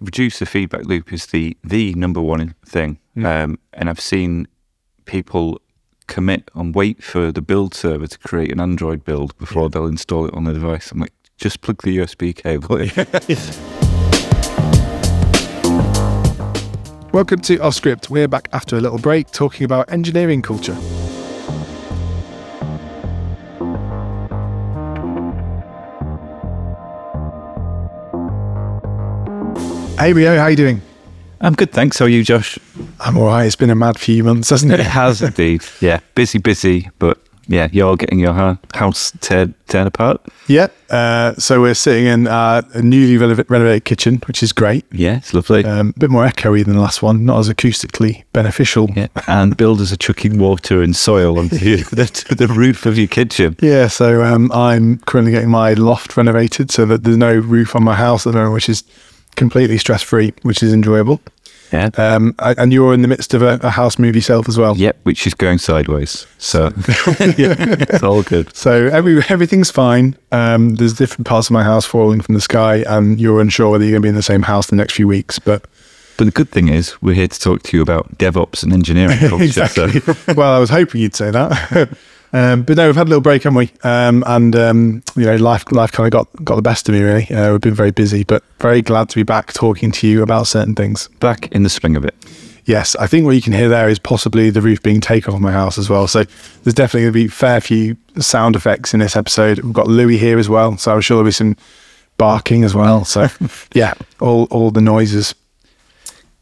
reduce the feedback loop is the the number one thing. Um, and I've seen people commit and wait for the build server to create an Android build before they'll install it on the device. I'm like, just plug the USB cable in. Welcome to Off Script. We're back after a little break talking about engineering culture. Hey Rio, how you doing? I'm good, thanks. How are you, Josh? I'm all right. It's been a mad few months, hasn't It it? has indeed. Yeah, busy, busy, but yeah, you're getting your house tear, torn apart. yeah. Uh, so we're sitting in uh, a newly renovated kitchen, which is great. Yeah, it's lovely. Um, a bit more echoey than the last one, not as acoustically beneficial. yeah, and builders are chucking water and soil onto the, the roof of your kitchen. Yeah, so um, I'm currently getting my loft renovated so that there's no roof on my house at the moment, which is completely stress free, which is enjoyable. Yeah. Um, and you're in the midst of a, a house move yourself as well. Yep, which is going sideways. So it's all good. So every everything's fine. Um, there's different parts of my house falling from the sky, and you're unsure whether you're going to be in the same house the next few weeks. But But the good thing is, we're here to talk to you about DevOps and engineering culture. exactly. So well, I was hoping you'd say that. um, but no, we've had a little break, haven't we? Um, and um, you know, life life kind of got got the best of me. Really, uh, we've been very busy, but very glad to be back talking to you about certain things. back in the swing of it. Yes, I think what you can hear there is possibly the roof being taken off my house as well. So there's definitely going to be a fair few sound effects in this episode. We've got Louis here as well, so I'm sure there'll be some barking as well. So yeah, all all the noises.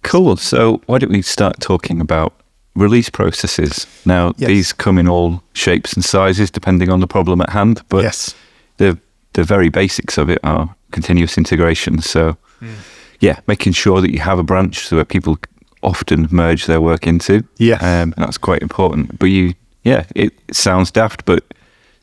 Cool. So why don't we start talking about release processes? Now, Yes. these come in all shapes and sizes depending on the problem at hand, but yes, the the very basics of it are continuous integration. So, yeah, making sure that you have a branch so that people often merge their work into. Yes. um, and that's quite important. But you, yeah, it, sounds daft, but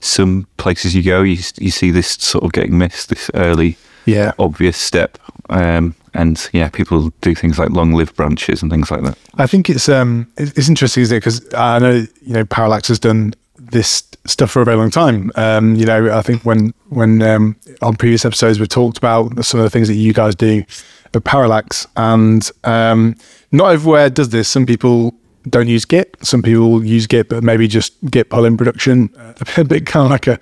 some places you go, you you see this sort of getting missed, this early, yeah. obvious step. Um, and yeah, people do things like long-lived branches and things like that. I think it's um it's, interesting, isn't it? Because I know you know Parallax has done this stuff for a very long time. Um, you know, I think when when um, on previous episodes we talked about some of the things that you guys do at Parallax, and um, not everywhere does this. Some people don't use Git. Some people use Git, but maybe just Git pull in production. A bit kind of like a,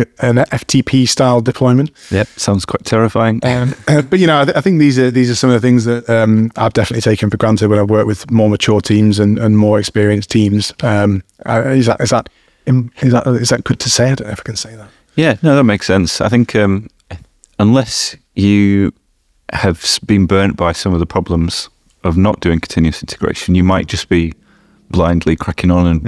a an FTP style deployment. Yep, sounds quite terrifying. Um, uh, but you know, I, th- I think these are these are some of the things that um, I've definitely taken for granted when I've worked with more mature teams and, and more experienced teams. Um, is that is that is that is that good to say? I don't know if I can say that. Yeah, no, that makes sense. I think um, unless you have been burnt by some of the problems of not doing continuous integration, you might just be blindly cracking on and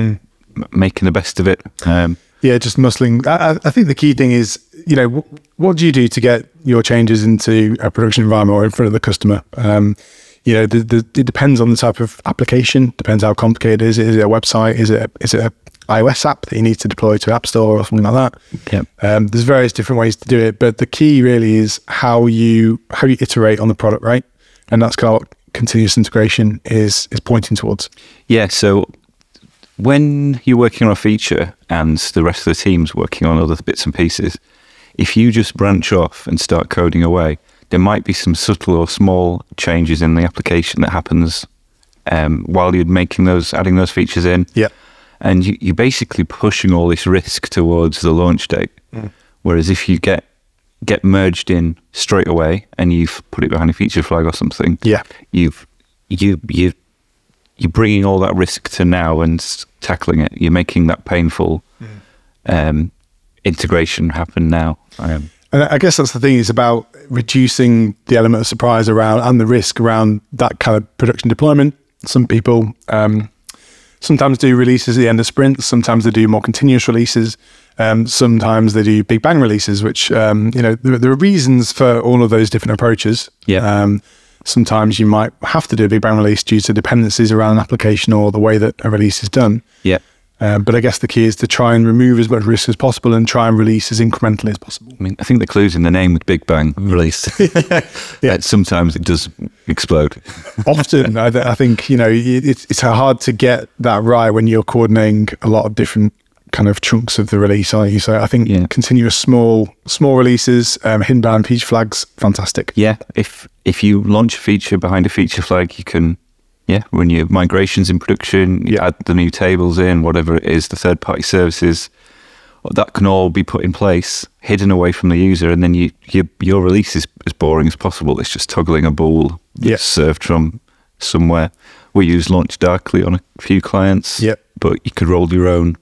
m- making the best of it. Um, Yeah, just muscling. I, I- think the key thing is, you know, wh- what do you do to get your changes into a production environment or in front of the customer? Um, you know, the, the, it depends on the type of application. Depends how complicated it is. Is it a website? Is it a, is it a iOS app that you need to deploy to App Store or something like that? Yep. Um, there's various different ways to do it, but the key really is how you how you iterate on the product, right? And that's kind of what continuous integration is is pointing towards. yeah, so when you're working on a feature and the rest of the team's working on other bits and pieces, if you just branch off and start coding away, there might be some subtle or small changes in the application that happens um, while you're making those, adding those features in. Yeah. and you, you're basically pushing all this risk towards the launch date. Whereas if you get get merged in straight away and you've put it behind a feature flag or something, Yeah. you've you you you're bringing all that risk to now and tackling it. You're making that painful um, integration happen now. Um, And I guess that's the thing is about reducing the element of surprise around and the risk around that kind of production deployment. Some people um, sometimes do releases at the end of sprints. Sometimes they do more continuous releases. Um, sometimes they do big bang releases, which um, you know there, there are reasons for all of those different approaches. Yeah. Um, sometimes you might have to do a big bang release due to dependencies around an application or the way that a release is done. yeah. Um, but I guess the key is to try and remove as much risk as possible and try and release as incrementally as possible. I mean, I think the clue's in the name with Big Bang release. yeah. sometimes it does explode. often I, th- I think you know it- it's it's hard to get that right when you're coordinating a lot of different kind of chunks of the release, aren't you? So I think Yeah. continuous small small releases, um, hidden behind feature flags, fantastic. Yeah, if if you launch a feature behind a feature flag, you can yeah run your migrations in production, you Yeah. add the new tables in, whatever it is, the third party services. That can all be put in place, hidden away from the user, and then you, your your release is as boring as possible. It's just toggling a bool that's Yeah. served from somewhere. We use Launch Darkly on a few clients, Yep. but you could roll your own.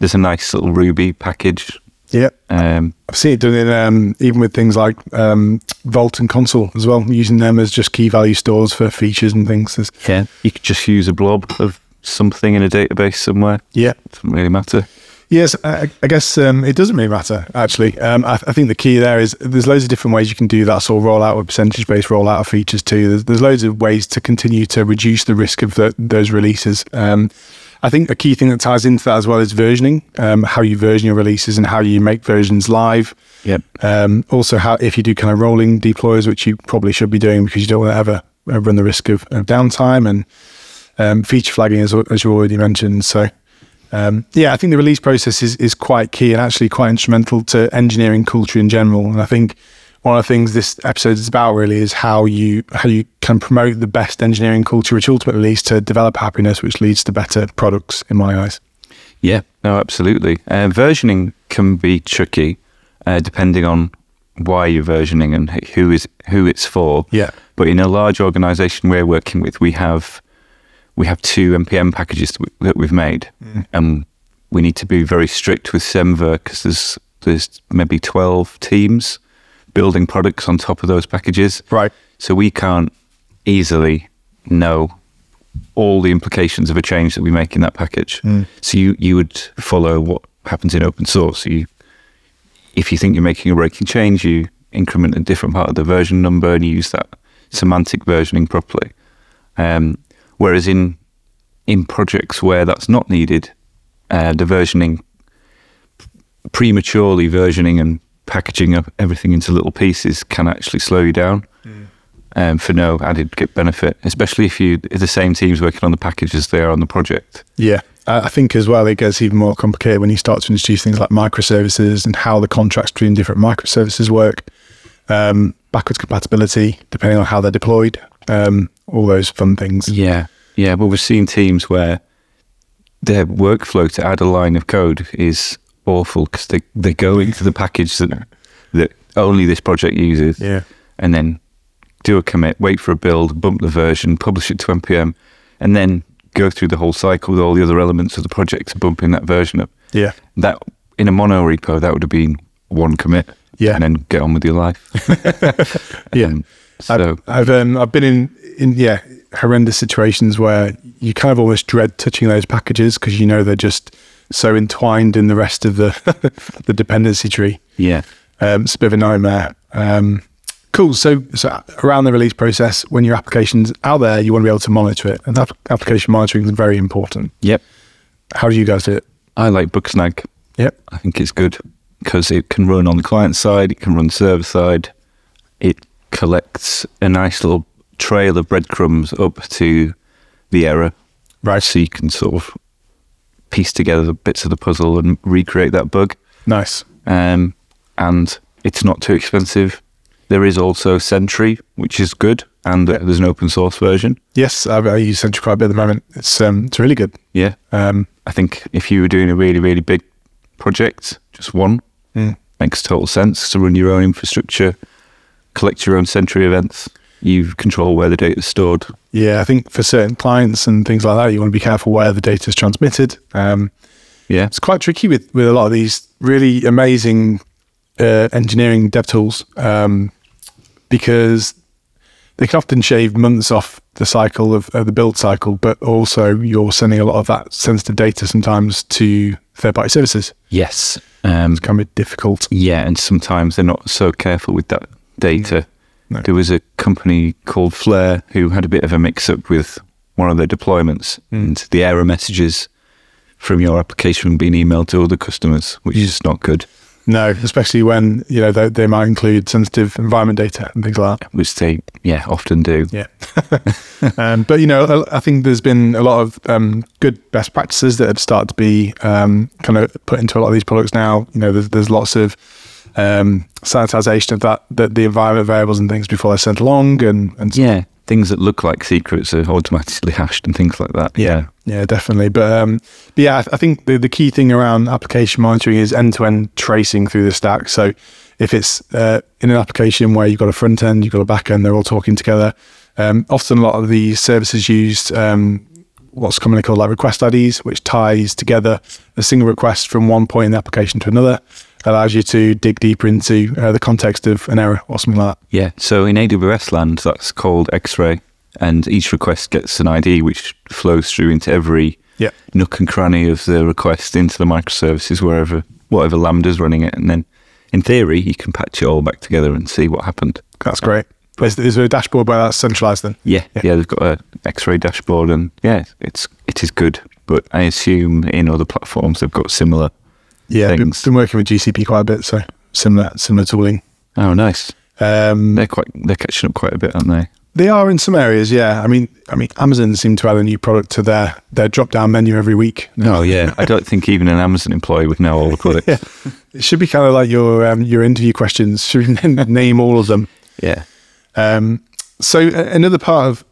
There's a nice little Ruby package. Yeah. Um, I've seen it done in um, even with things like um, Vault and Consul as well, using them as just key value stores for features and things. There's, yeah, you could just use a blob of something in a database somewhere. yeah. it Doesn't really matter. Yes, I, I guess um, it doesn't really matter actually. Um, I, I think the key there is there's loads of different ways you can do that sort of rollout or percentage based rollout of features too. There's, there's loads of ways to continue to reduce the risk of the, those releases. Um, I think a key thing that ties into that as well is versioning, um, how you version your releases and how you make versions live. Yep. Um, also, how if you do kind of rolling deploys, which you probably should be doing because you don't want to ever uh, run the risk of, of downtime and um, feature flagging, as, as you already mentioned. So, um, yeah, I think the release process is, is quite key and actually quite instrumental to engineering culture in general. And I think one of the things this episode is about really is how you how you can promote the best engineering culture, which ultimately leads to develop happiness, which leads to better products in my eyes. Yeah, no, absolutely. Uh, versioning can be tricky uh, depending on why you're versioning and who is who it's for. Yeah. But in a large organisation we're working with, we have we have two npm packages that, we, that we've made, and we need to be very strict with Semver because there's there's maybe twelve teams building products on top of those packages. Right. So we can't easily know all the implications of a change that we make in that package. So you, you would follow what happens in open source. You, if you think you're making a breaking change, you increment a different part of the version number and you use that semantic versioning properly. Um, whereas in in projects where that's not needed, uh, the versioning prematurely versioning and packaging up everything into little pieces can actually slow you down um, for no added benefit, especially if you if the same team's working on the package as they are on the project. Yeah. I think as well, it gets even more complicated when you start to introduce things like microservices and how the contracts between different microservices work, um, backwards compatibility, depending on how they're deployed, um, all those fun things. Yeah, yeah. But we've seen teams where their workflow to add a line of code is awful because they they go into the package that that only this project uses, Yeah. and then do a commit, wait for a build, bump the version, publish it to npm, and then go through the whole cycle with all the other elements of the project to bumping that version up. Yeah. That in a mono repo, that would have been one commit, Yeah. and then get on with your life. Yeah. Um, so I've I've, um, I've been in in yeah horrendous situations where you kind of almost dread touching those packages because you know they're just so entwined in the rest of the the dependency tree. yeah, Um, it's a bit of a nightmare. Um, cool. So, so around the release process, when your application's out there, you want to be able to monitor it, and that application monitoring is very important. yep. How do you guys do it? I like Bugsnag. Yep. I think it's good because it can run on the client side, it can run server side. It collects a nice little trail of breadcrumbs up to the error. Right. So you can sort of piece together the bits of the puzzle and recreate that bug. Nice. Um, and it's not too expensive. There is also Sentry, which is good, and uh, there's an open source version. Yes, I, I use Sentry quite a bit at the moment. It's um, it's really good. Yeah. Um, I think if you were doing a really, really big project, just one Mm. makes total sense to run your own infrastructure, collect your own Sentry events. You control where the data is stored. yeah, I think for certain clients and things like that, you want to be careful where the data is transmitted. Um, Yeah. it's quite tricky with with a lot of these really amazing uh, engineering dev tools um, because they can often shave months off the cycle of, of the build cycle, but also you're sending a lot of that sensitive data sometimes to third party services. Yes. Um, It's kind of difficult. yeah, and sometimes they're not so careful with that data. No. There was a company called Flare who had a bit of a mix up with one of their deployments and the error messages from your application being emailed to other customers, which is just not good. No, especially when you know they, they might include sensitive environment data and things like that. Which they, yeah, often do. Yeah. um, but you know, I I think there's been a lot of um, good best practices that have started to be um, kind of put into a lot of these products now. You know, there's, there's lots of um, sanitization of that, that the environment variables and things before they're sent along, and and Yeah, things that look like secrets are automatically hashed and things like that. Yeah. Yeah, definitely. But, um, but yeah, I, th- I think the, the key thing around application monitoring is end to end tracing through the stack. So if it's uh, in an application where you've got a front end, you've got a back end, they're all talking together. Um, often a lot of the services used um, what's commonly called like request IDs, which ties together a single request from one point in the application to another, allows you to dig deeper into uh, the context of an error or something like that. Yeah. So in AWS land, that's called X-ray, and each request gets an ID which flows through into every Yeah. nook and cranny of the request into the microservices wherever whatever lambda's running it, and then in theory you can patch it all back together and see what happened. That's great. Is, is there a dashboard where that's centralized then? Yeah, Yeah. yeah, they've got a X-ray dashboard, and yeah, it's it is good. But I assume in other platforms they've got similar. Yeah, been, been working with GCP quite a bit, so similar similar tooling. Oh, nice. Um, They're quite they're catching up quite a bit, aren't they? They are in some areas, yeah. I mean, I mean, Amazon seem to add a new product to their their drop down menu every week. Oh yeah, I don't think even an Amazon employee would know all the products. Yeah, it should be kind of like your um, your interview questions. Should name all of them? yeah. Um, so another part of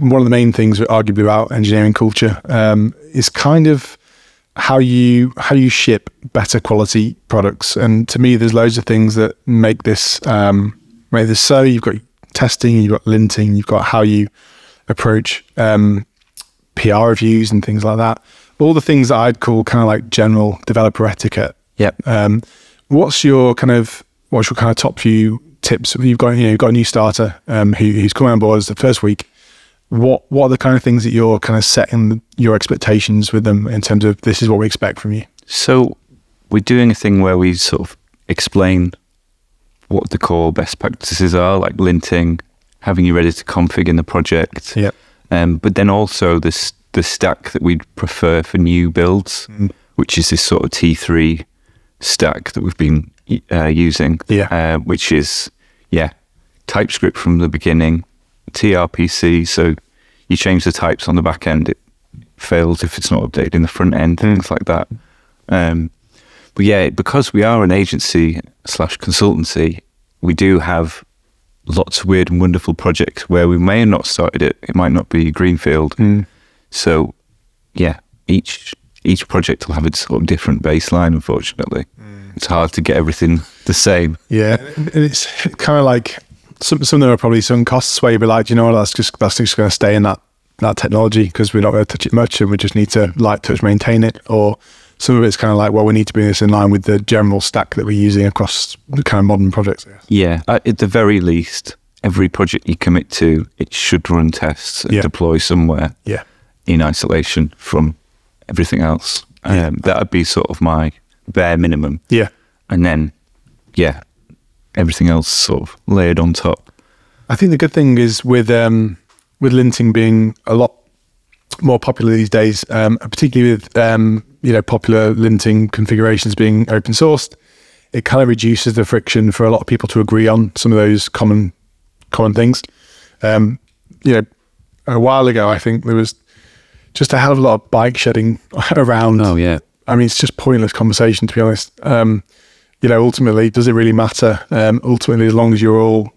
one of the main things, arguably about engineering culture, um, is kind of how you how you ship better quality products. And to me, there's loads of things that make this um, make this so. You've got testing, you've got linting, you've got how you approach um, PR reviews and things like that. All the things that I'd call kind of like general developer etiquette. Yep. Um, what's your kind of what's your kind of top few tips? You've got you know you've got a new starter um, who, who's coming on board as the first week. What what are the kind of things that you're kind of setting your expectations with them in terms of this is what we expect from you? So we're doing a thing where we sort of explain what the core best practices are, like linting, having you ready to config in the project. Yep. Um, but then also this the stack that we'd prefer for new builds, Mm. which is this sort of T3 stack that we've been uh, using. Yeah. Uh, which is yeah, TypeScript from the beginning, TRPC. So you change the types on the back end, it fails if it's not updated in the front end, things like that. Um, but yeah, because we are an agency slash consultancy, we do have lots of weird and wonderful projects where we may have not started it. It might not be greenfield. So yeah, each each project will have its sort of different baseline. Unfortunately, it's hard to get everything the same. Yeah, and it's kind of like some some of them are probably some costs where you'd be like, you know that's just that's just going to stay in that that technology because we're not going to touch it much and we just need to light touch maintain it. Or some of it's kind of like, well, we need to bring this in line with the general stack that we're using across the kind of modern projects. Yeah, at at the very least, every project you commit to, it should run tests and Yeah. deploy somewhere Yeah, in isolation from everything else. Um, that would be sort of my bare minimum. yeah. and then yeah, everything else sort of layered on top. I think the good thing is with um, with linting being a lot more popular these days, um, particularly with um, you know popular linting configurations being open sourced, it kind of reduces the friction for a lot of people to agree on some of those common common things. Um, you know, a while ago, I think there was just a hell of a lot of bike shedding around. Oh yeah, I mean, it's just pointless conversation to be honest. Um, you know, ultimately, does it really matter? Um, ultimately, as long as you're all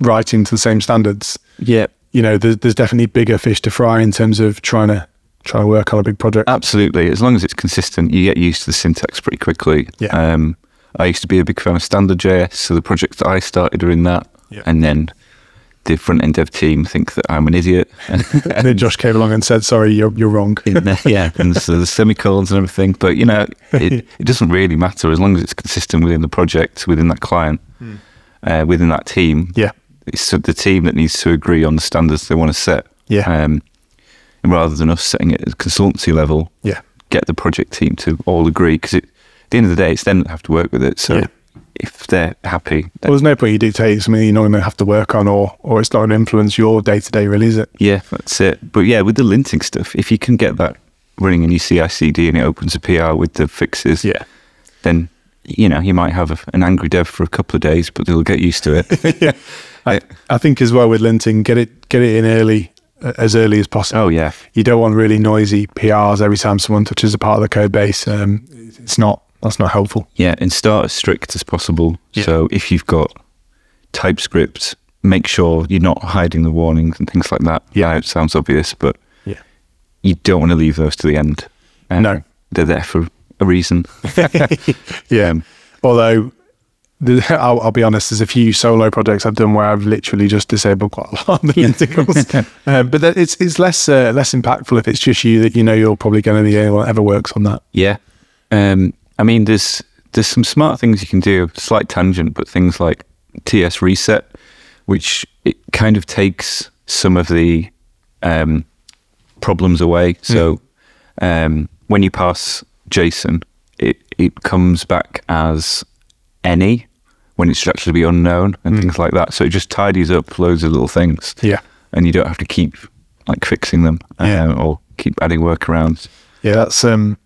writing to the same standards, yeah, you know, there's, there's definitely bigger fish to fry in terms of trying to try to work on a big project. absolutely. As long as it's consistent, you get used to the syntax pretty quickly. Yeah. Um, I used to be a big fan of standard JS, so the projects that I started are in that, Yeah. and then the front end dev team think that I'm an idiot. and then Josh came along and said, "Sorry, you're you're wrong." in yeah, and so the semicolons and everything. But you know, it, it doesn't really matter as long as it's consistent within the project, within that client, uh, within that team. Yeah, It's the team that needs to agree on the standards they want to set. Yeah. Um, and rather than us setting it at consultancy level, yeah, get the project team to all agree because at the end of the day, it's them that have to work with it. So Yeah. If they're happy, Well, there's no point you dictating something you're not going to have to work on, or or it's not going to influence your day to day, really, is it? yeah, that's it. But yeah, with the linting stuff, if you can get that running in your CI/CD and it opens a PR with the fixes, yeah, then you know you might have a, an angry dev for a couple of days, but they'll get used to it. yeah, I, I think as well with linting, get it get it in early, uh, as early as possible. Oh yeah, You don't want really noisy PRs every time someone touches a part of the code base. Um, it's not that's not helpful. yeah, and start as strict as possible. Yeah. So if you've got TypeScript, make sure you're not hiding the warnings and things like that. Yeah, it sounds obvious, but Yeah. you don't want to leave those to the end. No. they're there for a reason. Yeah. Um, Although, the, I'll, I'll be honest, there's a few solo projects I've done where I've literally just disabled quite a lot of the lenticles. um, but that, it's it's less uh, less impactful if it's just you that you know you're probably going to be the only one that ever works on that. Yeah. Um, I mean, there's there's some smart things you can do. Slight tangent, but things like TS reset, which it kind of takes some of the um, problems away. So um, when you pass JSON, it it comes back as any when it should actually be unknown and things like that. So it just tidies up loads of little things Yeah. and you don't have to keep like fixing them Yeah. uh, or keep adding workarounds. Yeah, that's um.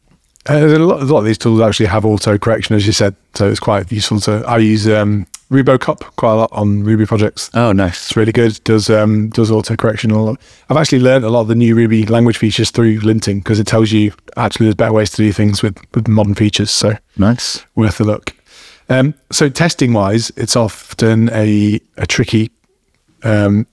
Uh, A lot, a lot of these tools actually have auto correction, as you said, so it's quite useful to. I use um, RuboCop quite a lot on Ruby projects. Oh, nice. It's really good. Does um does auto correction a lot. I've actually learned a lot of the new Ruby language features through linting because it tells you actually there's better ways to do things with with modern features. So Nice. worth a look. Um, so testing wise, it's often a a tricky um,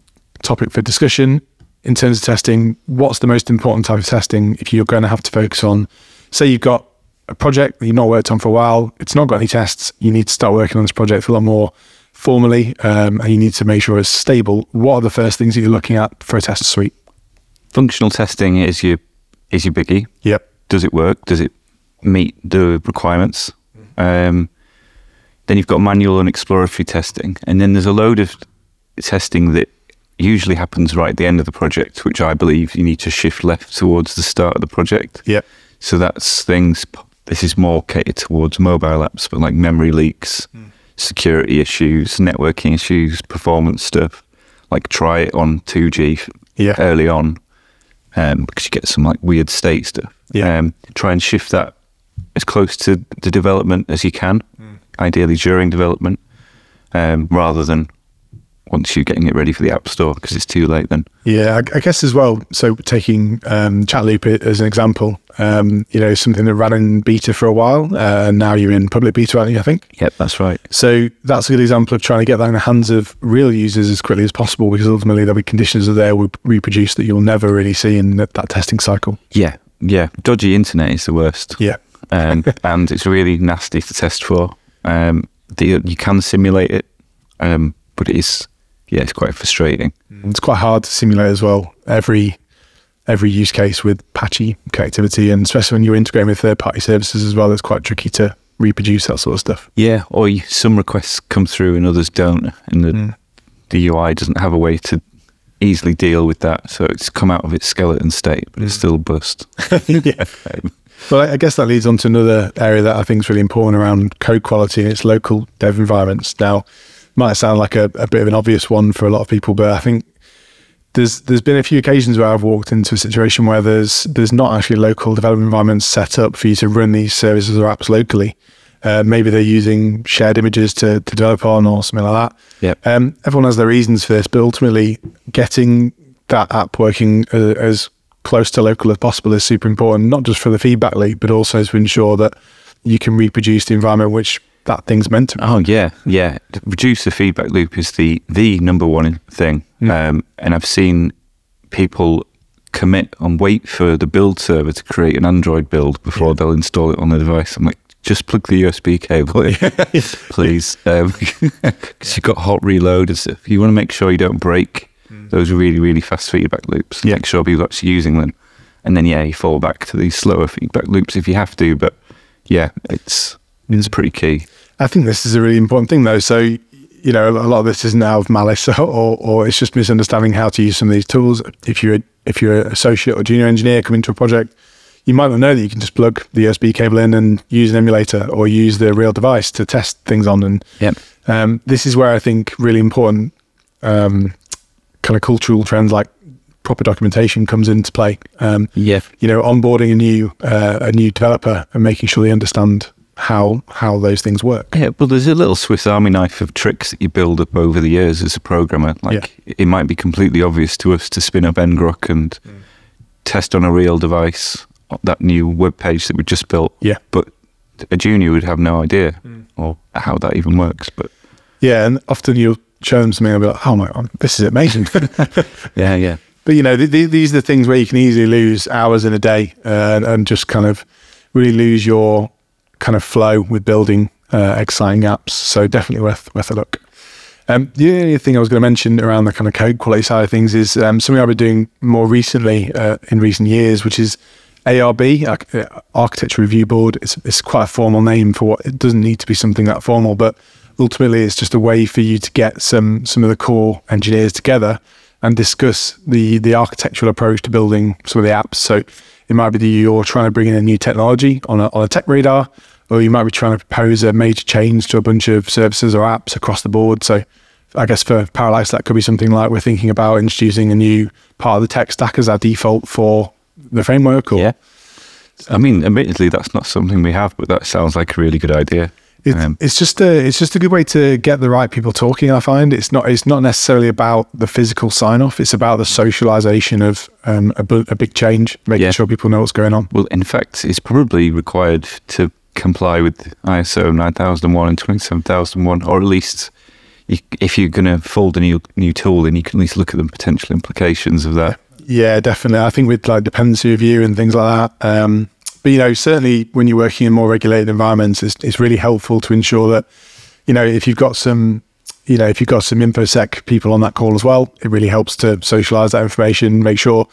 topic for discussion in terms of testing. What's the most important type of testing if you're going to have to focus on? Say you've got a project that you've not worked on for a while. It's not got any tests. You need to start working on this project a lot more formally, um, and you need to make sure it's stable. What are the first things that you're looking at for a test suite? Functional testing is your is your biggie. Yep. Does it work? Does it meet the requirements? Um, then you've got manual and exploratory testing, and then there's a load of testing that usually happens right at the end of the project, which I believe you need to shift left towards the start of the project. Yep. So that's things. This is more catered towards mobile apps, but like memory leaks, security issues, networking issues, performance stuff. Like try it on 2G Yeah. early on, um, because you get some like weird state stuff. Yeah. Um, try and shift that as close to the development as you can, ideally during development, um, rather than once you're getting it ready for the app store because it's too late then. Yeah, I, I guess as well. So taking um, Chatloop as an example, um, you know, something that ran in beta for a while, uh, and now you're in public beta, aren't you? I think. Yep, that's right. So that's a good example of trying to get that in the hands of real users as quickly as possible, because ultimately there'll be conditions that they will reproduce that you'll never really see in that, that testing cycle. Yeah, yeah. Dodgy internet is the worst. Yeah, um, and it's really nasty to test for. Um, the, you can simulate it, um, but it is, yeah, it's quite frustrating. it's quite hard to simulate as well. Every every use case with patchy connectivity, and especially when you're integrating with third party services as well, it's quite tricky to reproduce that sort of stuff. Yeah, or you, some requests come through and others don't, and the the UI doesn't have a way to easily deal with that. So it's come out of its skeleton state, but it's still bust. yeah. Um, Well, I- I guess that leads on to another area that I think is really important around code quality and its local dev environments. Now, might sound like a, a bit of an obvious one for a lot of people, but I think there's there's been a few occasions where I've walked into a situation where there's there's not actually local development environments set up for you to run these services or apps locally. Uh, maybe they're using shared images to, to develop on or something like that. Yep. Um, everyone has their reasons for this, but ultimately, getting that app working uh, as close to local as possible is super important, not just for the feedback loop, but also to ensure that you can reproduce the environment which that thing's meant to. be. Oh yeah, yeah. Reduce the feedback loop is the the number one thing, hmm. um, and I've seen people commit and wait for the build server to create an Android build before they'll install it on the device. I'm like, just plug the USB cable in, please, um, because you've got hot reload and stuff. You want to make sure you don't break hmm. those really really fast feedback loops. Yeah. Make sure people are actually using them, and then yeah, you fall back to these slower feedback loops if you have to. But yeah, it's it's pretty key. I think this is a really important thing, though. So, you know, a lot of this isn't out of malice, or, or it's just misunderstanding how to use some of these tools. If you're a, if you're an associate or junior engineer coming to a project, you might not know that you can just plug the USB cable in and use an emulator or use the real device to test things on. And Yep. um, this is where I think really important um, kind of cultural trends like proper documentation comes into play. Um, Yeah. you know, onboarding a new uh, a new developer and making sure they understand how how those things work. Yeah, well, there's a little Swiss Army knife of tricks that you build up over the years as a programmer. Like it might be completely obvious to us to spin up ngrok and mm. test on a real device uh, that new web page that we just built. Yeah. but a junior would have no idea mm. or how that even works. But Yeah, and often you'll show them something and be like, "Oh my god, this is amazing." yeah, yeah, But you know, th- th- these are the things where you can easily lose hours in a day uh, and, and just kind of really lose your kind of flow with building uh, exciting apps. So definitely worth worth a look. Um, the only thing I was going to mention around the kind of code quality side of things is um, something I've been doing more recently uh, in recent years, which is ARB, uh, Architecture Review Board. It's, it's quite a formal name for what it doesn't need to be something that formal, but ultimately it's just a way for you to get some some of the core engineers together and discuss the the architectural approach to building some of the apps. So it might be that you're trying to bring in a new technology on a, on a tech radar, or you might be trying to propose a major change to a bunch of services or apps across the board. So I guess for Parallax, that could be something like we're thinking about introducing a new part of the tech stack as our default for the framework. Or yeah. I mean, admittedly, that's not something we have, but that sounds like a really good idea. It's, Um, it's just a it's just a good way to get the right people talking. I find it's not it's not necessarily about the physical sign off. It's about the socialization of um, a, a big change, making Yeah. sure people know what's going on. Well, in fact, it's probably required to comply with ISO 9001 and 27001, or at least you, if you're going to fold a new new tool, then you can at least look at the potential implications of that. Yeah, definitely. I think with like dependency review and things like that. Um, but you know, certainly when you're working in more regulated environments, it's, it's really helpful to ensure that you know if you've got some, you know, if you've got some infosec people on that call as well, it really helps to socialize that information. Make sure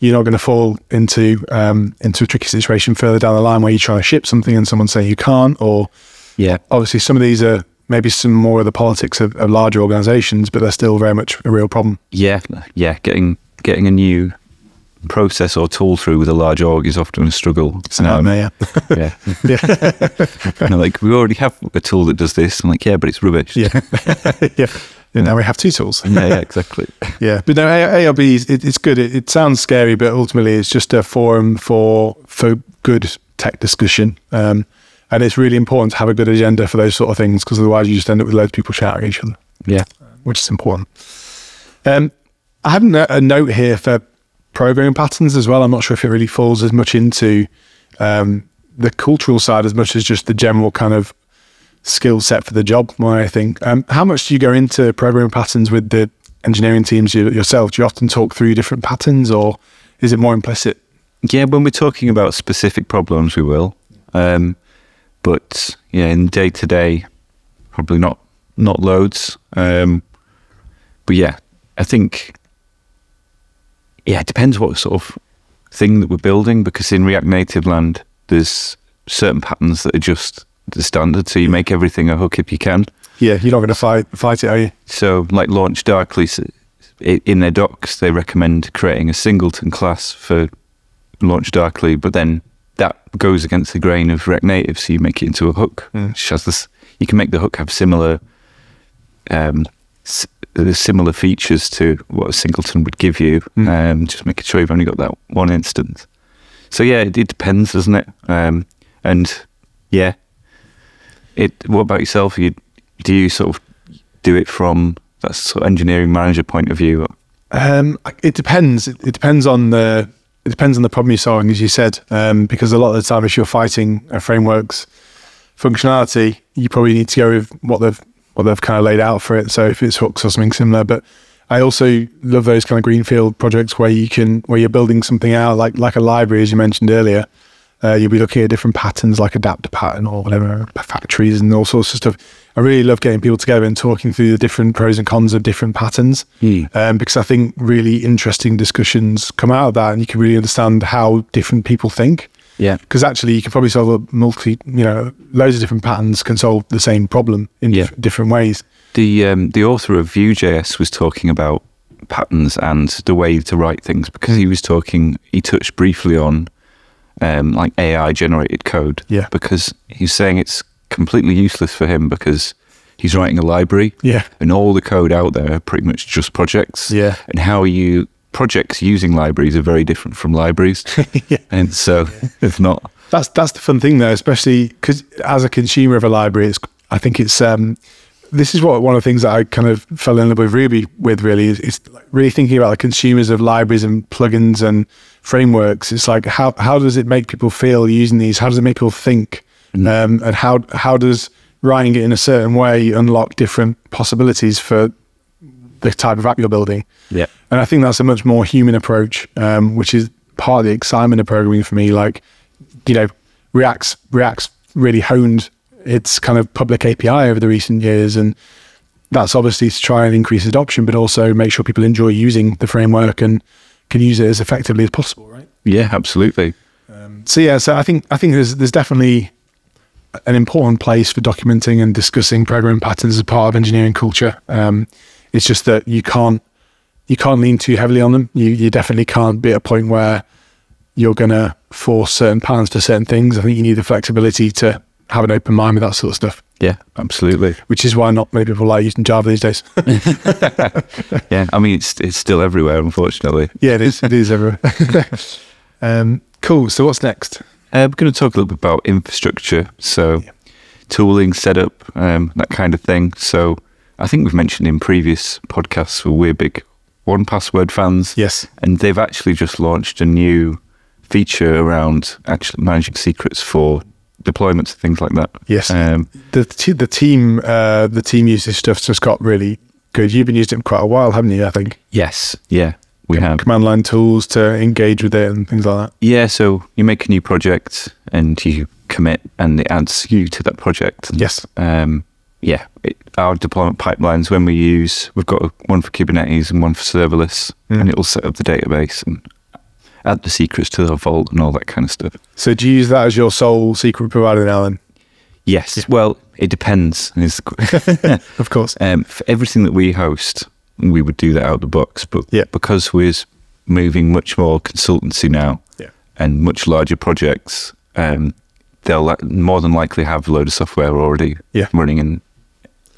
you're not going to fall into um, into a tricky situation further down the line where you're trying to ship something and someone's saying you can't. Or Yeah. obviously, some of these are maybe some more of the politics of, of larger organizations, but they're still very much a real problem. Yeah. Yeah. Getting getting a new process or tool through with a large org is often a struggle. It's a nightmare. yeah. And they're like, we already have a tool that does this. I'm like, yeah, but it's rubbish. Yeah. yeah. And now we have two tools. yeah, yeah, exactly. Yeah. But no, A- ARB, is, it, it's good. It, it sounds scary, but ultimately it's just a forum for, for good tech discussion. Um, and it's really important to have a good agenda for those sort of things because otherwise you just end up with loads of people shouting at each other, Yeah. which is important. Um, I have a a note here for programming patterns as well. I'm not sure if it really falls as much into um, the cultural side as much as just the general kind of skill set for the job more than anything. Um, how much do you go into programming patterns with the engineering teams you, yourself? Do you often talk through different patterns or is it more implicit? Yeah, when we're talking about specific problems, we will. Um, but yeah, in day to day, probably not not loads. Um, but yeah, I think yeah, it depends what sort of thing that we're building. Because in React Native land, there's certain patterns that are just the standard. So you make everything a hook if you can. Yeah, you're not going to fight fight it, are you? So, like Launch Darkly, in their docs, they recommend creating a singleton class for Launch Darkly, but then that goes against the grain of React Native, so you make it into a hook. Mm. Which has this, you can make the hook have similar, um, s- similar features to what a singleton would give you. Mm. Um, just making sure you've only got that one instance. So yeah, it, it depends, doesn't it? Um, and yeah, it. What about yourself? You do you sort of do it from that sort of engineering manager point of view? Um, it depends. It, it depends on the it depends on the problem you're solving, as you said. Um, because a lot of the time, if you're fighting a framework's functionality, you probably need to go with what they've what they've kind of laid out for it. So if it's hooks or something similar, but I also love those kind of greenfield projects where you can where you're building something out like like a library, as you mentioned earlier. Uh, you'll be looking at different patterns like adapter pattern or whatever factories and all sorts of stuff. I really love getting people together and talking through the different pros and cons of different patterns um, because I think really interesting discussions come out of that, and you can really understand how different people think. Yeah. Because actually, you can probably solve a multi, you know, loads of different patterns can solve the same problem in Yeah. dif- different ways. The um, the author of Vue.js was talking about patterns and the way to write things because he was talking. He touched briefly on um, like AI generated code. Yeah. Because he's saying it's completely useless for him because he's writing a library. Yeah. And all the code out there are pretty much just projects. Yeah. And how you projects using libraries are very different from libraries. Yeah. And so if not That's that's the fun thing though, especially because as a consumer of a library, it's I think it's um, this is what one of the things that I kind of fell in love with Ruby with really is, is like really thinking about the consumers of libraries and plugins and frameworks. It's like how how does it make people feel using these? How does it make people think? Um, and how how does writing it in a certain way unlock different possibilities for the type of app you're building? Yeah. And I think that's a much more human approach, um, which is part of the excitement of programming for me. Like, you know, React's React's really honed its kind of public API over the recent years, and that's obviously to try and increase adoption, but also make sure people enjoy using the framework and can use it as effectively as possible, right? Yeah, absolutely. So yeah, so I think I think there's there's definitely an important place for documenting and discussing programming patterns as part of engineering culture. Um, it's just that you can't you can't lean too heavily on them. You you definitely can't be at a point where you're going to force certain patterns for certain things. I think you need the flexibility to have an open mind with that sort of stuff. Yeah, absolutely. Which is why not many people like using Java these days. Yeah, I mean it's it's still everywhere, unfortunately. yeah, it is. It is everywhere. um, cool. So what's next? Uh, we're going to talk a little bit about infrastructure, so Yeah. tooling, setup, um, that kind of thing. So I think we've mentioned in previous podcasts where we're big 1Password fans. Yes. and they've actually just launched a new feature around actually managing secrets for deployments and things like that. Yes. Um, the t- the team uh, the team uses stuff just got really good. You've been using it for quite a while, haven't you? I think yes. Yeah, we have. command line tools to engage with it and things like that. Yeah, so you make a new project and you commit, and it adds you to that project. And, Yes. Um, yeah, it, our deployment pipelines when we use, we've got one for Kubernetes and one for serverless, Mm. and it will set up the database and add the secrets to the vault and all that kind of stuff. So do you use that as your sole secret provider now? Then, Yes. Well, it depends. of course. um, for everything that we host, we would do that out of the box. But Yeah. because we're moving much more consultancy now Yeah. and much larger projects, um, they'll more than likely have a load of software already Yeah. running in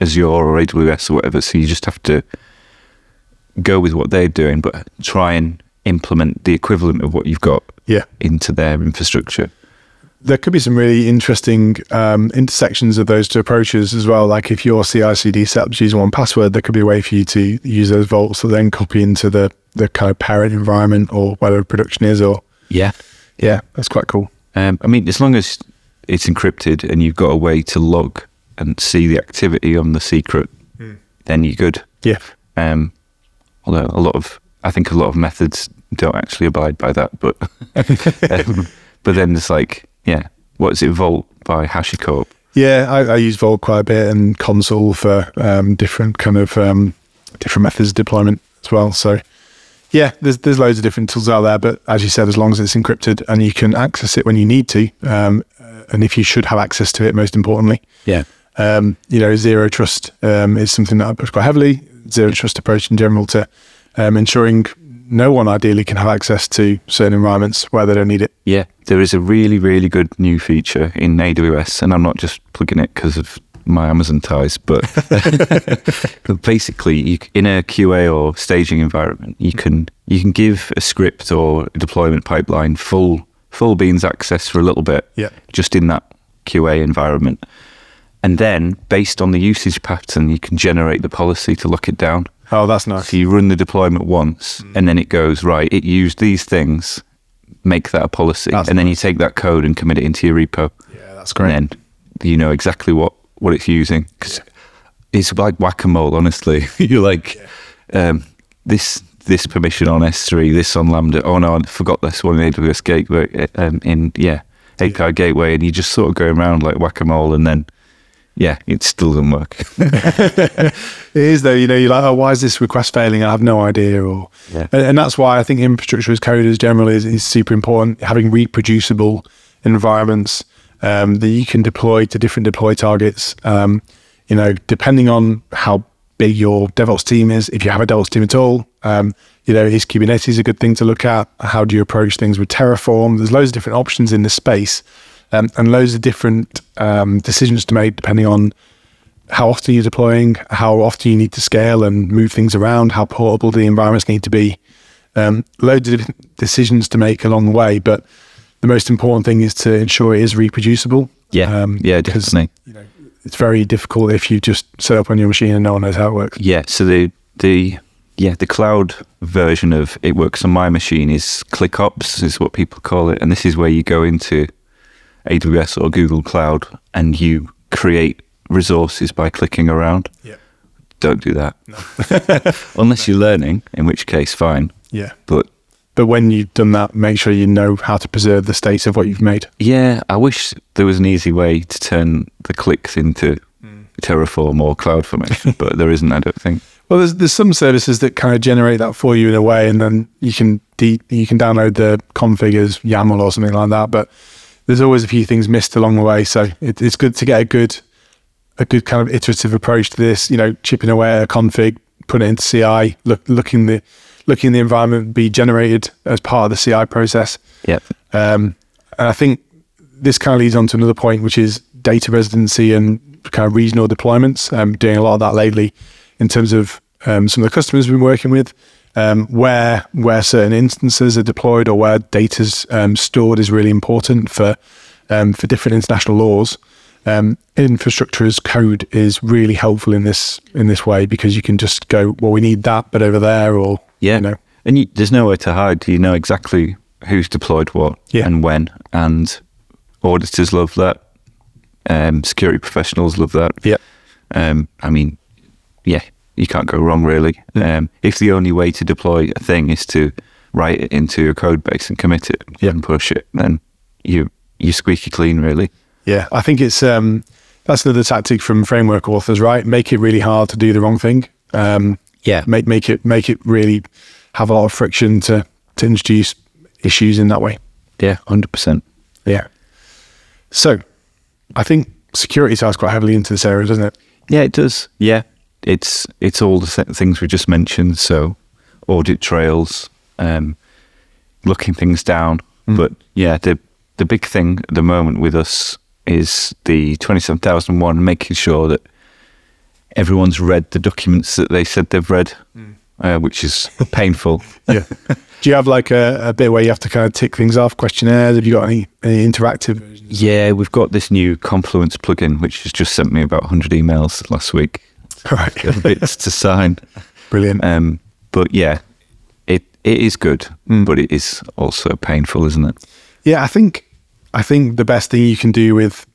Azure or AWS or whatever. So you just have to go with what they're doing, but try and implement the equivalent of what you've got Yeah. into their infrastructure. There could be some really interesting um, intersections of those two approaches as well. Like if your CI/CD setups use 1Password, there could be a way for you to use those vaults to then copy into the the kind of parent environment or whatever production is. Or Yeah. yeah, that's quite cool. Um, I mean, as long as it's encrypted and you've got a way to log and see the activity on the secret, then you're good. Yeah, Um, although a lot of, I think a lot of methods don't actually abide by that, but um, but then it's like, yeah, what is it? Vault by HashiCorp. Yeah, I, I use Vault quite a bit and Consul for um, different kind of um, different methods of deployment as well. So yeah, there's there's loads of different tools out there, but as you said, as long as it's encrypted and you can access it when you need to, um, uh, and if you should have access to it, most importantly, Yeah, um, you know, zero trust um, is something that I push quite heavily. Zero trust approach in general to um, ensuring no one ideally can have access to certain environments where they don't need it. yeah. There is a really, really good new feature in AWS, and I'm not just plugging it because of my Amazon ties, but, basically, you, in a QA or staging environment, you can you can give a script or a deployment pipeline full full beans access for a little bit, Yeah. just in that QA environment, and then based on the usage pattern, you can generate the policy to lock it down. Oh, that's nice. So you run the deployment once, and then it goes right. It used these things, make that a policy, That's and then you take that code and commit it into your repo. Yeah, that's great. And then you know exactly what what it's using because it's like whack a mole. Honestly, you're like um, this this permission on S3, this on Lambda. Oh no, I forgot this one in AWS Gateway. uh, Um, in yeah API Gateway, and you just sort of go around like whack a mole, and then yeah, it still doesn't work. It is though, you know, you're like, oh, why is this request failing? I have no idea. Or Yeah. and, and that's why I think infrastructure as code is generally is, is super important. Having reproducible environments um, that you can deploy to different deploy targets. Um, you know, depending on how big your DevOps team is, if you have a DevOps team at all, um, you know, is Kubernetes a good thing to look at? How do you approach things with Terraform? There's loads of different options in this space, um, and loads of different um, decisions to make depending on how often you're deploying, how often you need to scale and move things around, how portable the environments need to be. Um, loads of different decisions to make along the way, but the most important thing is to ensure it is reproducible. Yeah, Um, yeah, definitely. You know, it's very difficult if you just set up on your machine and no one knows how it works. Yeah, so the the yeah the cloud version of it works on my machine is ClickOps is what people call it, and this is where you go into AWS or Google Cloud and you create resources by clicking around. Yeah. Don't do that unless you're learning, in which case fine. Yeah. But But when you've done that, make sure you know how to preserve the state of what you've made. yeah, I wish there was an easy way to turn the clicks into mm. Terraform or Cloud CloudFormation, but there isn't. I don't think. Well, there's there's some services that kind of generate that for you in a way, and then you can de- you can download the config as YAML or something like that. But there's always a few things missed along the way, so it, it's good to get a good a good kind of iterative approach to this. You know, chipping away at a config, putting it into CI, look looking the looking the environment be generated as part of the CI process. Yeah. Um, and I think this kind of leads on to another point, which is data residency and kind of regional deployments. I'm doing a lot of that lately in terms of um, some of the customers we've been working with, um, where where certain instances are deployed or where data's um, stored is really important for um, for different international laws. Um, infrastructure as code is really helpful in this in this way because you can just go, well, we need that, but over there, or Yeah. you know, And you, there's nowhere to hide. You know exactly who's deployed what Yeah. and when. And auditors love that. Um, security professionals love that. yeah, Um, I mean, yeah, you can't go wrong really. Um, if the only way to deploy a thing is to write it into your code base and commit it Yeah. and push it, then you you squeaky clean really. Yeah, I think it's um, that's another tactic from framework authors, right? Make it really hard to do the wrong thing. Um, Yeah. make make it make it really have a lot of friction to to introduce issues in that way. Yeah, hundred percent. Yeah. So, I think security ties quite heavily into this area, doesn't it? Yeah, it does. Yeah, it's it's all the th- things we just mentioned. So, audit trails, um, looking things down. But yeah, the the big thing at the moment with us is the twenty seven thousand one, making sure that everyone's read the documents that they said they've read, uh, which is painful. Yeah. Do you have like a, a bit where you have to kind of tick things off, questionnaires? Have you got any, any interactive versions? Yeah, we've got this new Confluence plugin, which has just sent me about 100 emails last week. Right. Little bits to sign. Brilliant. Um, but yeah, it it is good, Mm. but it is also painful, isn't it? Yeah, I think I think the best thing you can do with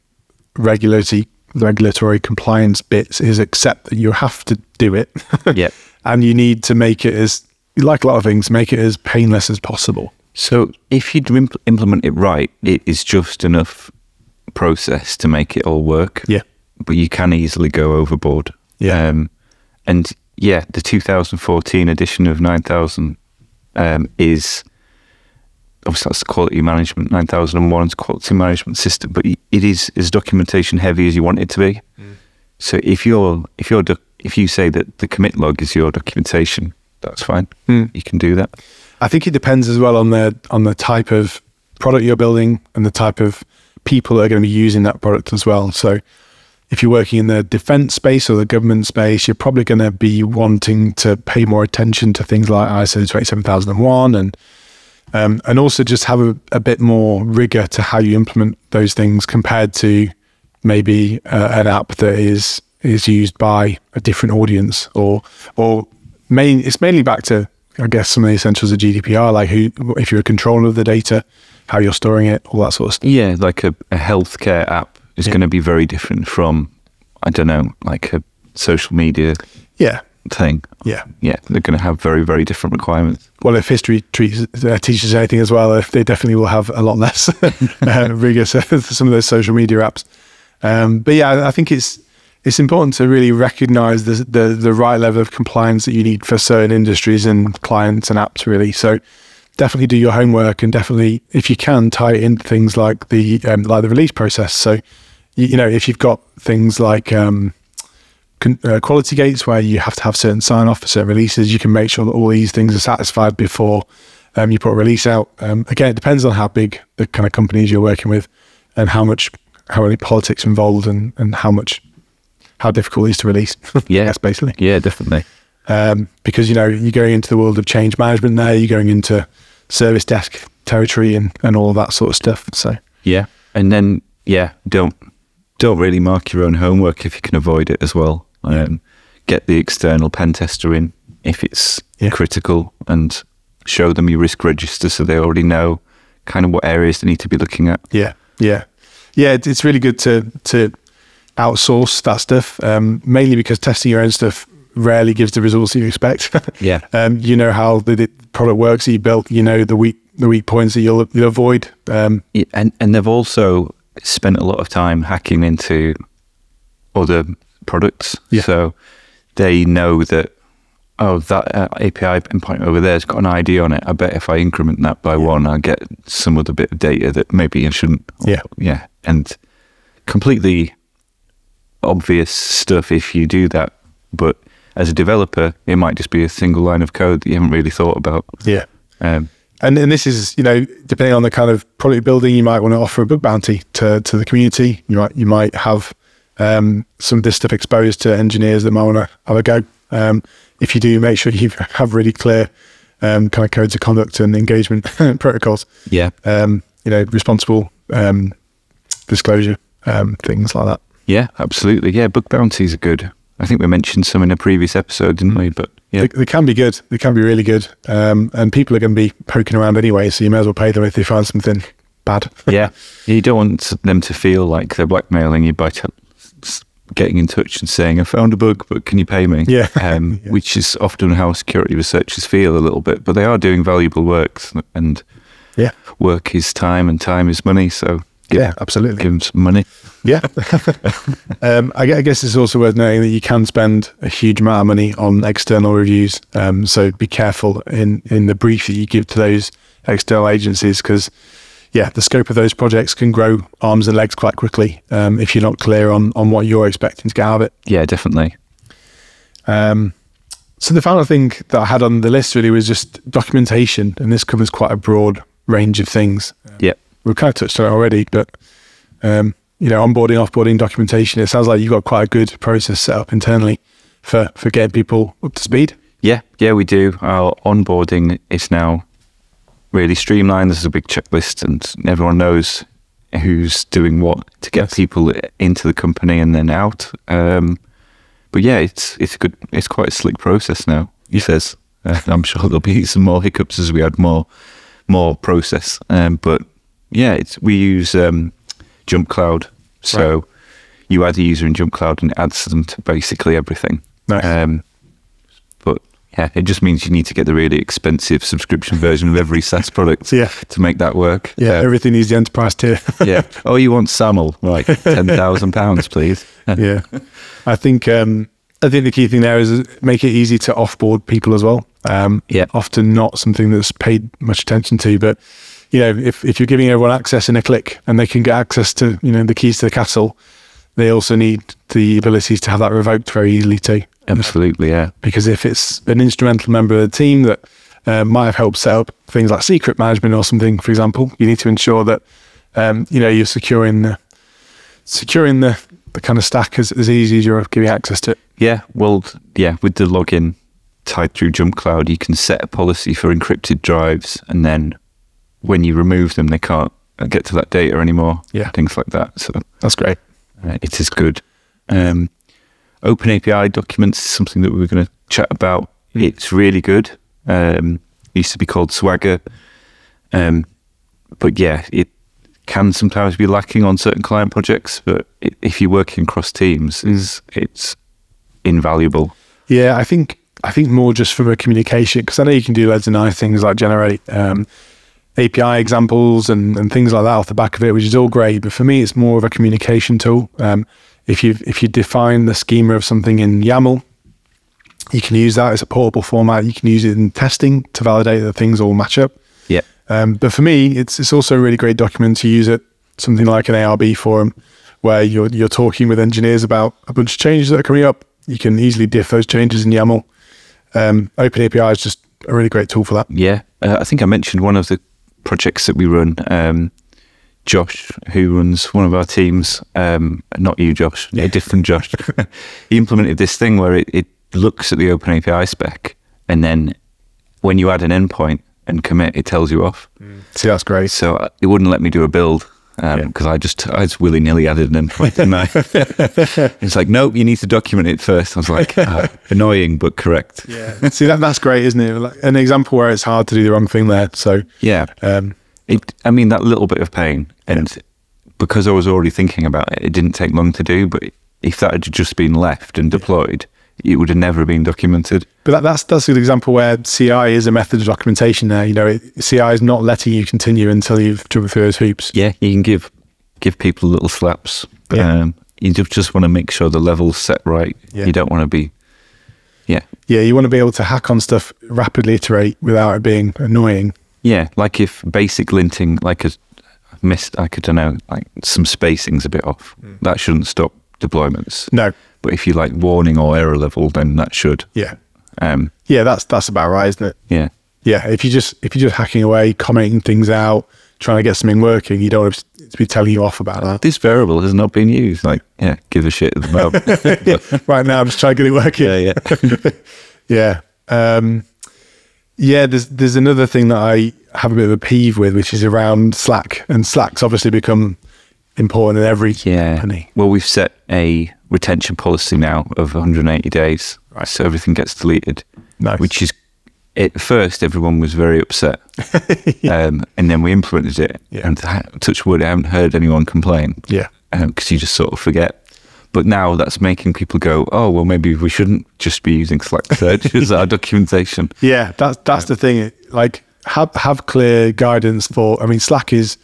regulatory regulatory compliance bits is accept that you have to do it. Yeah. and you need to make it as like a lot of things, make it as painless as possible. So if you impl- implement it right, it is just enough process to make it all work. Yeah. But you can easily go overboard. Yeah. Um, and yeah, the 2014 edition of 9000 um, is obviously that's the quality management. 9001 is quality management system, but it is as documentation heavy as you want it to be. So if you're if you're doc- if you say that the commit log is your documentation, that's fine. Mm. You can do that. I think it depends as well on the on the type of product you're building and the type of people that are going to be using that product as well. So if you're working in the defense space or the government space, you're probably going to be wanting to pay more attention to things like ISO 27001 and um, and also just have a, a bit more rigor to how you implement those things compared to maybe uh, an app that is is used by a different audience or or main it's mainly back to I guess some of the essentials of GDPR like who if you're a controller of the data how you're storing it all that sort of stuff. Yeah, like a, a healthcare app is Yeah. going to be very different from, I don't know, like a social media yeah thing. yeah Yeah, they're going to have very, very different requirements. well if history treats, uh, teaches anything as well if they definitely will have a lot less uh, rigor for some of those social media apps um, but yeah I think it's it's important to really recognize the, the the right level of compliance that you need for certain industries and clients and apps really so definitely do your homework and definitely if you can tie it into things like the um, like the release process so you, you know if you've got things like um, con- uh, quality gates where you have to have certain sign off for certain releases you can make sure that all these things are satisfied before um, you put a release out um, again it depends on how big the kind of companies you're working with and how much how many politics involved and, and how much how difficult it is to release Yeah. that's basically Yeah, definitely. um, because you know you're going into the world of change management there. You're going into service desk territory and, and all of that sort of stuff. So Yeah, and then yeah, don't don't really mark your own homework if you can avoid it as well. Um, get the external pen tester in if it's Yeah. critical, and show them your risk register so they already know kind of what areas they need to be looking at. Yeah, yeah, yeah. It's really good to to outsource that stuff, um, mainly because testing your own stuff rarely gives the results you expect. Yeah. um, you know how the, the product works that you built. You know the weak the weak points that you'll you'll avoid. Um, Yeah, and and they've also spent a lot of time hacking into other products. Yeah. So they know that oh that uh, API endpoint over there's got an ID on it. I bet if I increment that by one, I'll get some other bit of data that maybe I shouldn't. Yeah. yeah, and completely obvious stuff if you do that, but as a developer, it might just be a single line of code that you haven't really thought about. yeah. Um, And and this is you know depending on the kind of product building, you might want to offer a bug bounty to to the community. You might you might have um, some of this stuff exposed to engineers that might want to have a go. Um, if you do, make sure you have really clear um, kind of codes of conduct and engagement protocols. yeah, Um, you know, responsible um, disclosure um, things like that. Yeah, absolutely. Yeah, bug bounties are good. I think we mentioned some in a previous episode, didn't we? But They, they can be good. They can be really good. Um, and people are going to be poking around anyway, so you may as well pay them if they find something bad. yeah, you don't want them to feel like they're blackmailing you by t- getting in touch and saying, "I found a bug, but can you pay me?" Yeah. um, Yeah. which is often how security researchers feel a little bit. But they are doing valuable work, and yeah. work is time, and time is money. So give, Yeah, absolutely. give them some money. Yeah. um, I, I guess it's also worth noting that you can spend a huge amount of money on external reviews. Um, so be careful in, in the brief that you give to those external agencies because, yeah, the scope of those projects can grow arms and legs quite quickly um, if you're not clear on, on what you're expecting to get out of it. Yeah, definitely. Um, so the final thing that I had on the list really was just documentation, and this covers quite a broad range of things. Yeah, We've kind of touched on it already, but um, you know, onboarding, offboarding, documentation. It sounds like you've got quite a good process set up internally for for getting people up to speed. Yeah, yeah, we do. Our onboarding is now really streamlined. There's a big checklist, and everyone knows who's doing what to get Yes. people into the company and then out. Um, but yeah, it's it's a good. It's quite a slick process now. He says. Uh, I'm sure there'll be some more hiccups as we add more more process. Um, but yeah, it's we use um, JumpCloud, so Right. you add a user in JumpCloud and it adds them to basically everything. Nice. Um, but yeah, it just means you need to get the really expensive subscription version of every SaaS product Yeah. to make that work. Yeah, Uh, everything needs the enterprise tier. yeah. Oh, you want SAML? Right, ten thousand pounds, please. yeah, I think um, I think the key thing there is make it easy to offboard people as well. Um, Yeah. often not something that's paid much attention to, but you know, if if you're giving everyone access in a click and they can get access to you know the keys to the castle, they also need the abilities to have that revoked very easily too. Absolutely, yeah. because if it's an instrumental member of the team that uh, might have helped set up things like secret management or something, for example, you need to ensure that um, you know you're securing the securing the, the kind of stack as, as easy as you're giving access to it. Yeah, well, yeah, with the login tied through JumpCloud, you can set a policy for encrypted drives, and then when you remove them, they can't get to that data anymore. Yeah. things like that. So That's great. uh, it is good. Um, OpenAPI documents is something that we were going to chat about. It's really good. Um, it used to be called Swagger, um, but yeah, it can sometimes be lacking on certain client projects. But it, if you're working across teams, is it's invaluable. Yeah, I think I think more just from a communication because I know you can do loads of nice things like generate um, API examples and, and things like that off the back of it, which is all great. But for me, it's more of a communication tool. Um, if you if you define the schema of something in YAML, you can use that as a portable format. You can use it in testing to validate that things all match up. Yeah, Um, but for me, it's it's also a really great document to use it something like an ARB forum where you're you're talking with engineers about a bunch of changes that are coming up. You can easily diff those changes in YAML. Um, OpenAPI is just a really great tool for that. yeah. Uh, I think I mentioned one of the projects that we run. Um, Josh, who runs one of our teams, um, not you, Josh, a different Josh, he implemented this thing where it, it looks at the OpenAPI spec, and then when you add an endpoint, and commit, it tells you off. See, that's great. So uh, it wouldn't let me do a build because I just I just willy nilly added an endpoint, didn't I? it's like, nope, you need to document it first. I was like, ah, annoying but correct. Yeah. See, that that's great, isn't it? Like an example where it's hard to do the wrong thing there. So, Yeah. um, It, I mean, that little bit of pain, and because I was already thinking about it, it didn't take long to do. But if that had just been left and deployed, it would have never been documented. but that, that's that's an example where CI is a method of documentation. There, you know, it, CI is not letting you continue until you've jumped through those hoops. Yeah, you can give give people little slaps. But, Yeah. um, you just want to make sure the level's set right. Yeah. You don't want to be, yeah, Yeah, you want to be able to hack on stuff, rapidly iterate without it being annoying. yeah. Like if basic linting, like a missed, I don't know, like some spacing's a bit off. That shouldn't stop deployments. No, But if you like warning or error level, then that should. yeah, Um, yeah, that's that's about right, isn't it? yeah, Yeah, if you just if you're just hacking away, commenting things out, trying to get something working, you don't want to be telling you off about that. this variable has not been used. Like, yeah, give a shit at the moment. right now, I'm just trying to get it working. yeah, yeah. Yeah. Um, yeah, there's there's another thing that I have a bit of a peeve with, which is around Slack. And Slack's obviously become important in every Yeah. company. Well, we've set a retention policy now of 180 days, Right. so everything gets deleted. Nice. Which is, at first, everyone was very upset, um, and then we implemented it. Yeah. And touch wood, I haven't heard anyone complain. Yeah. because you just sort of forget. But now that's making people go, oh well, maybe we shouldn't just be using Slack Search as our documentation. Yeah, that's that's the thing. Like have have clear guidance for I mean Slack is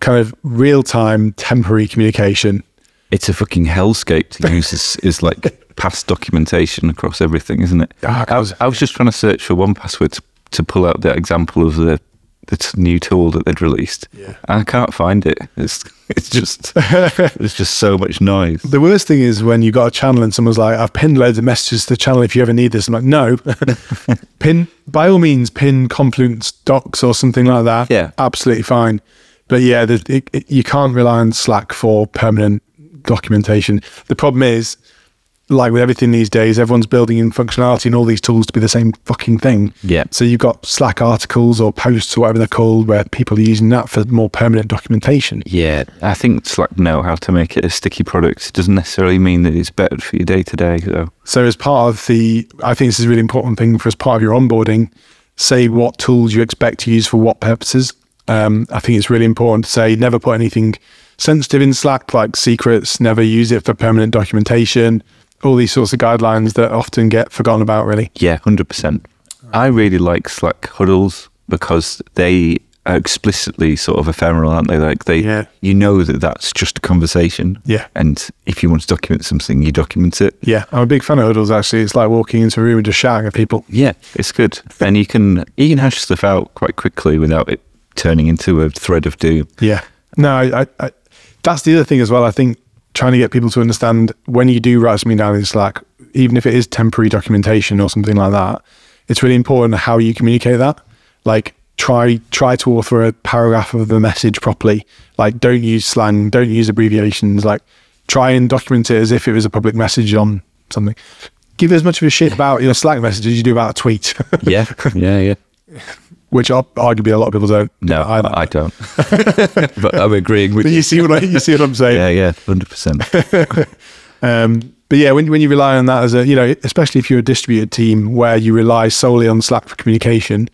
kind of real time temporary communication. It's a fucking hellscape to use as, is like past documentation across everything, isn't it? Ah, I, was, I was just trying to search for 1Password to, to pull out the example of the the t- new tool that they'd released. Yeah. I can't find it. It's it's just there's just so much noise. The worst thing is when you got a channel and someone's like, I've pinned loads of messages to the channel if you ever need this. I'm like, no. pin by all means pin Confluence docs or something like that. Yeah. Absolutely fine. But yeah, the, it, it, you can't rely on Slack for permanent documentation. The problem is, like with everything these days, everyone's building in functionality and all these tools to be the same fucking thing. Yeah. So you've got Slack articles or posts or whatever they're called where people are using that for more permanent documentation. Yeah, I think Slack know how to make it a sticky product. It doesn't necessarily mean that it's better for your day to day. So So as part of the, I think this is a really important thing for as part of your onboarding, say what tools you expect to use for what purposes. Um, I think it's really important to say never put anything sensitive in Slack, like secrets, never use it for permanent documentation, all these sorts of guidelines that often get forgotten about, really. yeah, hundred percent. I really like Slack huddles because they are explicitly sort of ephemeral, aren't they? Like they, Yeah. you know that that's just a conversation. Yeah. and if you want to document something, you document it. Yeah, I'm a big fan of huddles, actually. It's like walking into a room and just shouting at people. Yeah, it's good, and you can you can hash stuff out quite quickly without it turning into a thread of doom. Yeah. No, I, I, I, that's the other thing as well. I think trying to get people to understand when you do write something down in Slack, even if it is temporary documentation or something like that, it's really important how you communicate that. Like try try to author a paragraph of the message properly. Like don't use slang, don't use abbreviations. Like try and document it as if it was a public message on something. Give as much of a shit about your Slack message as you do about a tweet, Yeah, yeah, yeah. Which ar- arguably a lot of people don't. No, either. I, don't. but I'm agreeing with But you. you see what I, you see what I'm saying? Yeah, yeah, hundred percent. Um, but yeah, when, when you rely on that as a, you know, especially if you're a distributed team where you rely solely on Slack for communication,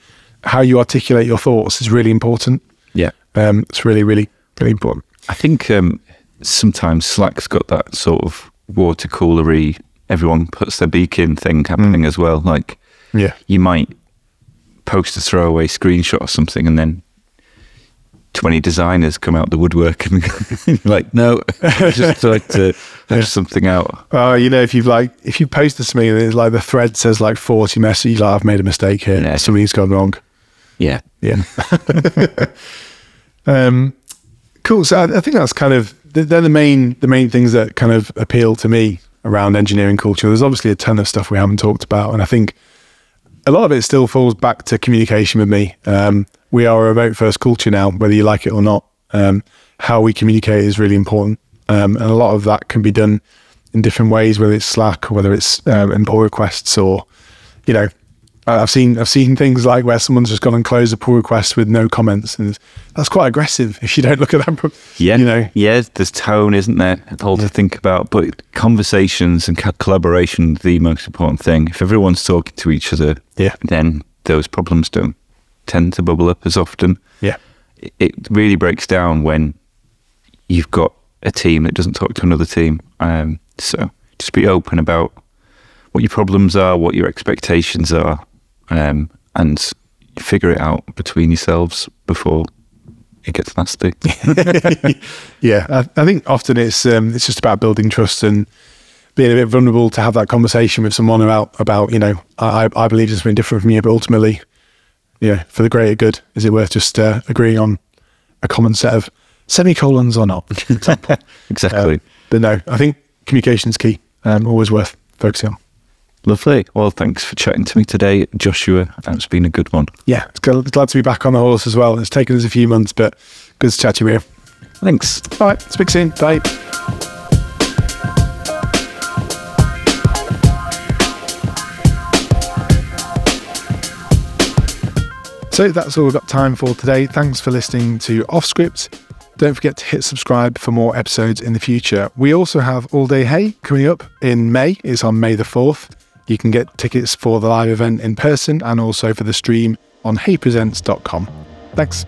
how you articulate your thoughts is really important. Yeah. Um, it's really, really, really important. I think um, sometimes Slack's got that sort of water coolery, everyone puts their beak in thing happening as well. Like Yeah. you might post a throwaway screenshot or something and then 20 designers come out the woodwork and you're like, no, I just tried to hash something out. Oh, you know, if you've like, if you posted something and it's like the thread says like 40 messages, like I've made a mistake here. Yeah. Something's gone wrong. Yeah. Yeah. um, cool. So I, I think that's kind of they're the main the main things that kind of appeal to me around engineering culture. There's obviously a ton of stuff we haven't talked about, and I think a lot of it still falls back to communication with me. Um, we are a remote first culture now, whether you like it or not. Um, how we communicate is really important, um, and a lot of that can be done in different ways, whether it's Slack or whether it's um, pull requests or you know I've seen I've seen things like where someone's just gone and closed a pull request with no comments, and that's quite aggressive if you don't look at that. Yeah, you know, yeah. There's tone, isn't there? It's All to think about. But conversations and co- collaboration, the most important thing. If everyone's talking to each other, Yeah. then those problems don't tend to bubble up as often. yeah, It- It really breaks down when you've got a team that doesn't talk to another team. Um, so just be open about what your problems are, what your expectations are, um, and figure it out between yourselves before it gets nasty. yeah. I, I think often it's um, it's just about building trust and being a bit vulnerable to have that conversation with someone about about you know I I I believe something different from you, but ultimately, yeah, for the greater good, is it worth just uh, agreeing on a common set of semicolons or not? exactly. Um, but no, I think communication is key. Um, always worth focusing on. Lovely. Well, thanks for chatting to me today, Joshua. It's been a good one. Yeah, it's glad, glad to be back on the horse as well. It's taken us a few months, but good to chat to you here. Thanks. All right, speak soon. Bye. So that's all we've got time for today. Thanks for listening to Off Script. Don't forget to hit subscribe for more episodes in the future. We also have All Day Hey coming up in May. It's on May the 4th. You can get tickets for the live event in person and also for the stream on heypresents.com. Thanks.